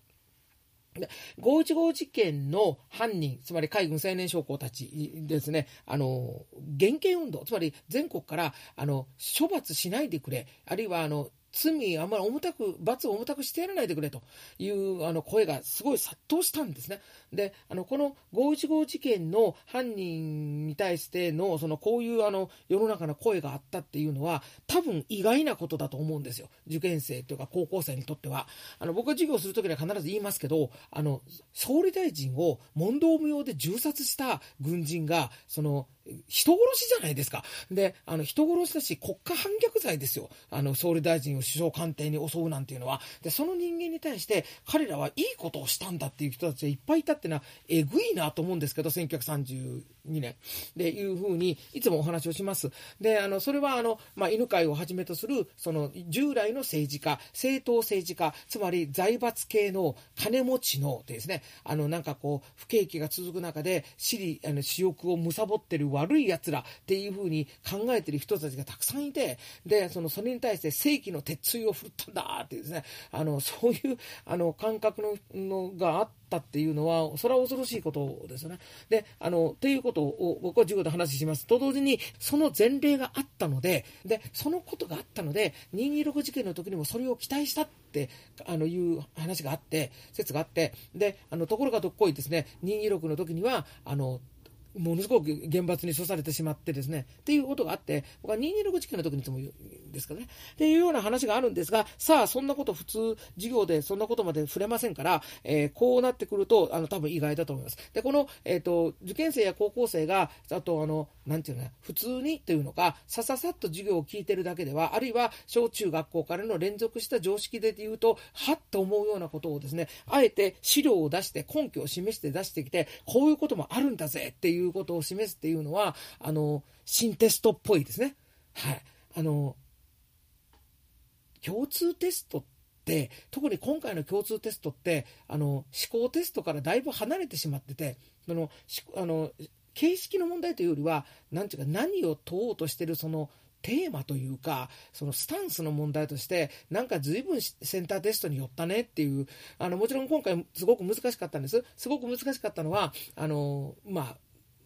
515事件の犯人、つまり海軍青年将校たちですね、あの、減刑運動、つまり全国から、あの、処罰しないでくれ、あるいは、あの、罪あんまり重たく、罰を重たくしてやらないでくれというあの声がすごい殺到したんですね。で、あの、この515事件の犯人に対しての、その、こういうあの、世の中の声があったっていうのは、多分意外なことだと思うんですよ。受験生というか高校生にとっては。あの、僕が授業するときには必ず言いますけど、あの、総理大臣を問答無用で銃殺した軍人が、その、人殺しじゃないですか。で、あの、人殺しだし、国家反逆罪ですよ。あの、総理大臣を首相官邸に襲うなんていうのは。で、その人間に対して、彼らはいいことをしたんだっていう人たちがいっぱいいたっていうのは、えぐいなと思うんですけど、1930 1932年。で、いうふうに、いつもお話をします。で、あの、それは、あの、まあ、犬飼をはじめとする、その、従来の政治家、政党政治家、つまり財閥系の金持ちのですね、あの、なんかこう、不景気が続く中で、私利、あの、私欲を貪ってる悪い奴らっていうふうに考えてる人たちがたくさんいて、で、その、それに対して正規の鉄槌を振ったんだっていうですね、あの、そういう、あの、感覚の、のがあって、ったっていうのは、それは恐ろしいことですよね。で、あの、ということを僕は授業で話しますと同時に、その前例があったので、で、そのことがあったので、226事件の時にもそれを期待したって、あの、いう話があって、説があって、で、あの、ところがどっこいですね、226の時には、あの、ものすごく厳罰に処されてしまってですね、っていうことがあって、僕は226事件の時にいつも言うんですかね、っていうような話があるんですが、さあ、そんなこと普通、授業でそんなことまで触れませんから、えー、こうなってくると、あの、多分意外だと思います。で、この、えっ、ー、と、受験生や高校生が、あと、あの、なんていうのか普通にというのか、さささっと授業を聞いてるだけでは、あるいは小中学校からの連続した常識で言うと、はっと思うようなことをですね、あえて資料を出して、根拠を示して出してきて、こういうこともあるんだぜっていういうことを示すっていうのは、あの、新テストっぽいですね。はい。あの、共通テストって、特に今回の共通テストって、あの、思考テストからだいぶ離れてしまってて、その、あの、形式の問題というよりは、なんていうか、何を問おうとしてるそのテーマというか、そのスタンスの問題として、なんか随分センターテストに寄ったねっていう、あの、もちろん今回すごく難しかったんです。すごく難しかったのは、あの、まあ、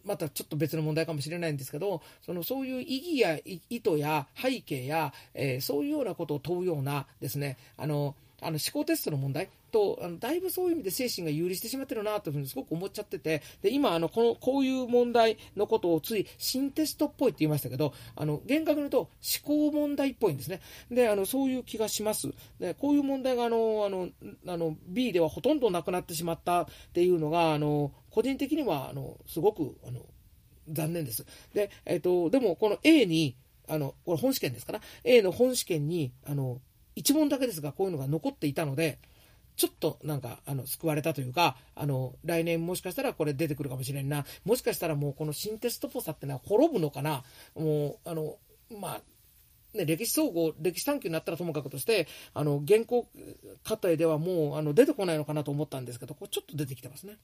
またちょっと別の問題かもしれないんですけど、そのそういう意義や意図や背景や、えー、そういうようなことを問うようなですね、あの、あの思考テストの問題と、あのだいぶそういう意味で精神が有利してしまってるなというふうにすごく思っちゃってて、で今あのこの、こういう問題のことをつい新テストっぽいって言いましたけど、あの厳格に言うと思考問題っぽいんですね。で、あのそういう気がします。でこういう問題があのあのあの B ではほとんどなくなってしまったっていうのが、あの個人的にはあのすごくあの残念です。で、えっ、と、でもこの A に、あの、これ本試験ですから、A の本試験に、あの、1問だけですが、こういうのが残っていたので、ちょっとなんか、あの、救われたというか、あの、来年もしかしたらこれ出てくるかもしれんな。もしかしたらもうこの新テストっぽさってのは滅ぶのかな？もう、あの、まあ、ね、歴史総合、歴史探究になったらともかくとして、あの、原稿過程ではもう、あの、出てこないのかなと思ったんですけど、これちょっと出てきてますね。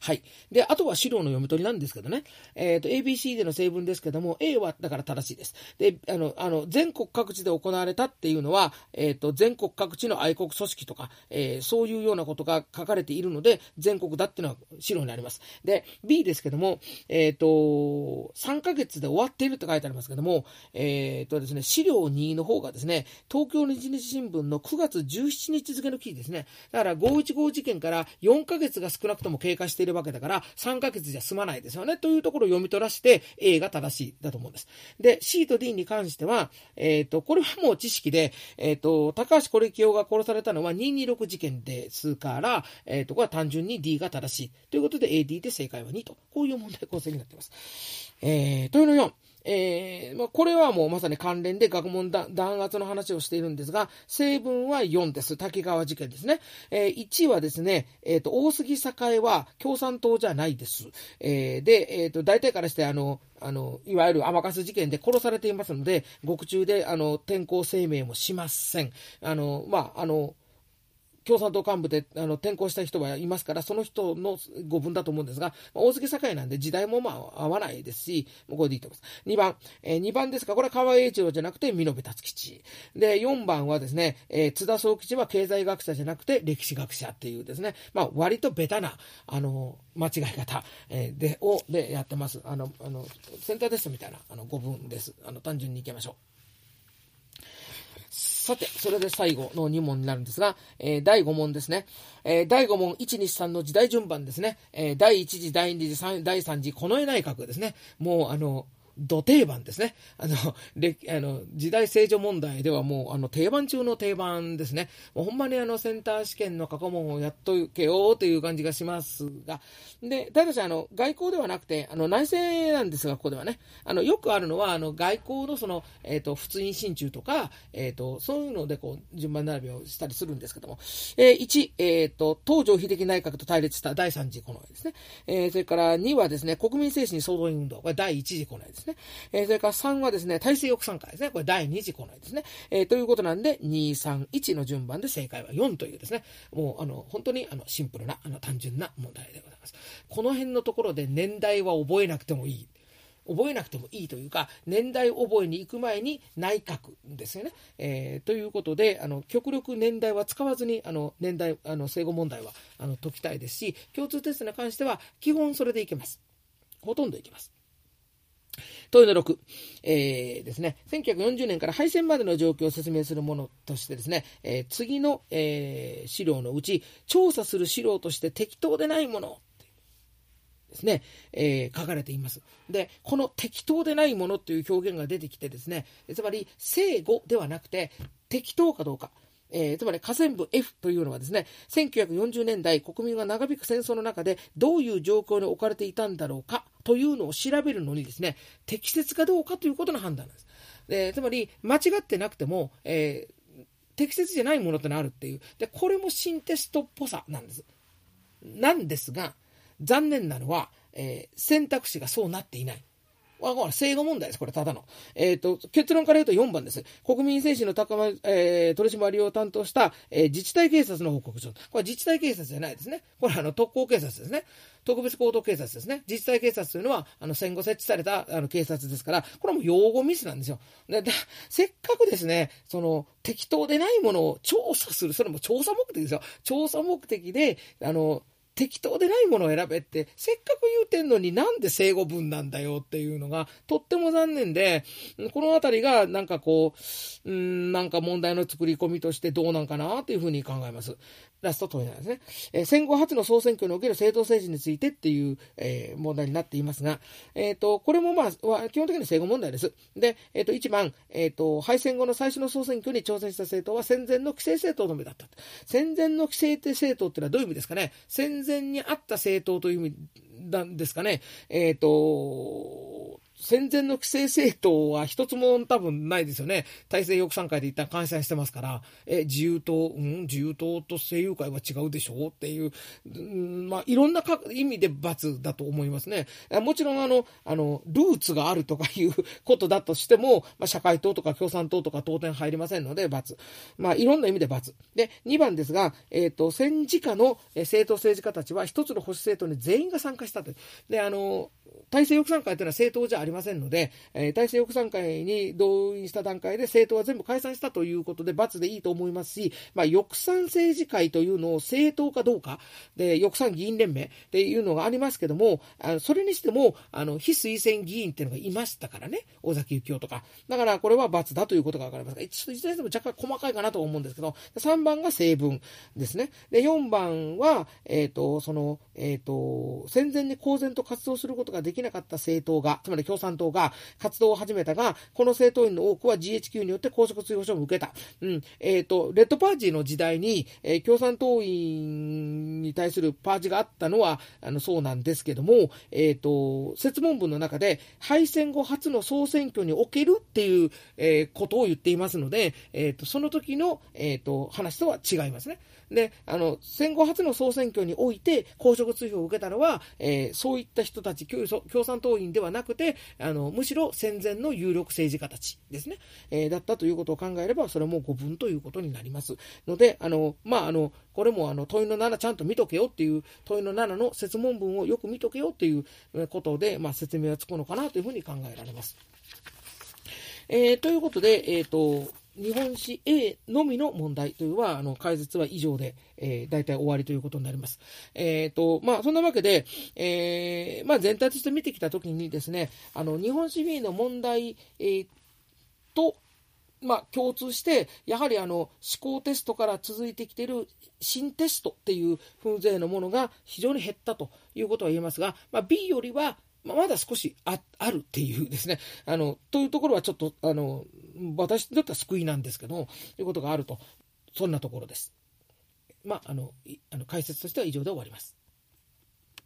はい。で、あとは資料の読み取りなんですけどね。えっ、ー、と、ABC での成分ですけども、A はだから正しいです。で、あの、あの、全国各地で行われたっていうのは、えっ、ー、と、全国各地の愛国組織とか、えー、そういうようなことが書かれているので、全国だっていうのは資料になります。で、B ですけども、えっ、と、3ヶ月で終わっているって書いてありますけども、えっ、とですね、資料2の方がですね、東京日日新聞の9月17日付の記事ですね。だから515事件から4ヶ月が少なくとも経過しているわけだから、3ヶ月じゃ済まないですよね。というところを読み取らして、A が正しいだと思うんです。で、C と D に関しては、えっ、ー、と、これはもう知識で、えっ、ー、と、高橋是清が殺されたのは226事件ですから、えっ、ー、と、これは単純に D が正しい。ということで AD で正解は2と。こういう問題構成になっています。えー、というの4。えー、まあ、これはもうまさに関連で学問弾圧の話をしているんですが、成分は4です。滝川事件ですね。えー、1はですね、えっ、ー、と、大杉栄は共産党じゃないです。え、で、えっ、と、大体からして、あの、あの、いわゆる甘かす事件で殺されていますので、獄中で、あの、転校声明もしません。あの、まあ、あの、共産党幹部であの転校した人はいますから、その人の語文だと思うんですが、大関堺なんで時代もまあ合わないですし、もうこれでいいと思います。2番、えー、2番ですか、これは河合栄一郎じゃなくて、美濃部達吉。で、4番はですね、えー、津田宗吉は経済学者じゃなくて歴史学者っていうですね、まあ割とベタな、あの、間違い方、えー、で、を、でやってます。あの、あの、センターテストみたいな、あの、語文です。あの、単純にいきましょう。さて、それで最後の2問になるんですが、えー、第5問ですね。えー、第5問、1、2、3の時代順番ですね。えー、第1次、第2次、第3次、この絵内閣ですね。もう、あの、土定番ですね。あの、あの時代正常問題ではもう、あの、定番中の定番ですね。もうほんまにあの、センター試験の過去問をやっとけようという感じがしますが、で、ただし、あの、外交ではなくて、あの、内政なんですが、ここではね、あの、よくあるのは、あの、外交のその、えっ、ー、と、仏印心中とか、えっ、ー、と、そういうので、こう、順番並びをしたりするんですけども、えー、1、えっ、と、東条秀樹内閣と対立した第3次この絵ですね。えそれから2はですね、国民精神総動員運動、これ第1次この絵ですね。えそれから3はですね、体制抑散会ですね。これ第2次この絵ですね。えということなんで、2、3、1の順番で正解は4というですね、もう、あの、本当に、あの、シンプルな、あの、単純な問題でございます。この辺のところで年代は覚えなくてもいい。覚えなくてもいいというか、年代覚えに行く前に内閣ですよね。えー、ということで、あの、極力年代は使わずに、あの、年代、あの、生後問題は、あの、解きたいですし、共通テストに関しては、基本それでいけます。ほとんどいけます。問いの6、えー、ですね、1940年から敗戦までの状況を説明するものとしてですね、えー、次の、えー、資料のうち、調査する資料として適当でないものですね、えー、書かれています。で、この適当でないものという表現が出てきてですね、つまり、正誤ではなくて、適当かどうか。えー、つまり河川部 F というのはですね、1940年代国民が長引く戦争の中でどういう状況に置かれていたんだろうかというのを調べるのにですね、適切かどうかということの判断なんです。でつまり、間違ってなくても、えー、適切じゃないものってのあるっていう。で、これも新テストっぽさなんです。なんですが、残念なのは、え、選択肢がそうなっていない。あ、これ、正誤問題です。これ、ただの。えっ、ー、と、結論から言うと4番です。国民精神の高ま、えー、取締りを担当した、えー、自治体警察の報告書。これ、自治体警察じゃないですね。これ、あの、特攻警察ですね。特別行動警察ですね。自治体警察というのは、あの、戦後設置された、あの、警察ですから、これはもう用語ミスなんですよ。で、でせっかくですね、その、適当でないものを調査する。それも調査目的ですよ。調査目的で、あの、適当でないものを選べって、せっかく言うてんのになんで正語文なんだよっていうのが、とっても残念で、このあたりがなんかこう、うん、なんか問題の作り込みとしてどうなんかなというふうに考えます。ラスト問いなんですね。えー、戦後初の総選挙における政党政治についてっていう、えー、問題になっていますが、えっ、ー、と、これもまあ、基本的に正誤問題です。で、えっ、と、1番、えっ、と、敗戦後の最初の総選挙に挑戦した政党は戦前の規制政党のみだった。戦前の規制政党っていうのはどういう意味ですかね？戦前にあった政党という意味なんですかね。えっ、と、戦前の規制政党は一つも多分ないですよね。大政翼賛会で一旦解散してますから、え、自由党、うん、自由党と政友会は違うでしょう？っていう、うん、まあ、いろんな意味で罰だと思いますね。もちろんあの、あの、ルーツがあるとかいうことだとしても、まあ、社会党とか共産党とか当然入りませんので、罰。まあ、いろんな意味で罰。で、2番ですが、えっ、ー、と、戦時下の政党政治家たちは一つの保守政党に全員が参加したと。で、あの、大政翼賛会というのは政党じゃりませんので、えー、大政翼賛会に動員した段階で政党は全部解散したということで罰でいいと思いますし、まあ、翼賛政治会というのを政党かどうか、で、翼賛議員連盟っていうのがありますけども、あのそれにしても、あの、非推薦議員っていうのがいましたからね、尾崎幸夫とか。だからこれは罰だということがわかりますが、ちょっといずれにしても若干細かいかなと思うんですけど、3番が成分ですね。で、4番は、えっ、ー、と、その、えっ、ー、と、戦前に公然と活動することができなかった政党が、つまり共共産党が活動を始めたが、この政党員の多くは GHQ によって公職追放処分を受けた。うん。えっ、ー、と、レッドパーティーの時代に、えー、共産党員に対するパージがあったのは、あの、そうなんですけども、えっ、ー、と、説問文の中で、敗戦後初の総選挙におけるっていう、えことを言っていますので、えっ、と、その時の、えっ、と、話とは違いますね。で、あの、戦後初の総選挙において公職追放を受けたのは、えー、そういった人たち、共産党員ではなくて、あの、むしろ戦前の有力政治家たちですね、えー、だったということを考えれば、それも誤分ということになります。ので、あの、まあ、あの、これもあの、問いの7ちゃんと見とけよっていう、問いの7の説問文をよく見とけよっていうことで、まあ、説明はつくのかなというふうに考えられます。えー、ということで、えっ、ー、と、日本史 A のみの問題というのは、あの、解説は以上で、えー、大体終わりということになります。えっ、ー、と、まあ、そんなわけで、えー、まあ、全体として見てきたときにですね、あの、日本史 B の問題、えー、と、まあ、共通して、やはりあの、思考テストから続いてきている新テストっていう風情のものが非常に減ったということは言えますが、まあ、B よりはままだ少しあるっていうですね、あの、というところはちょっと、あの、私にとっては救いなんですけど、ということがあると、そんなところです。まあ、あの、あの解説としては以上で終わります。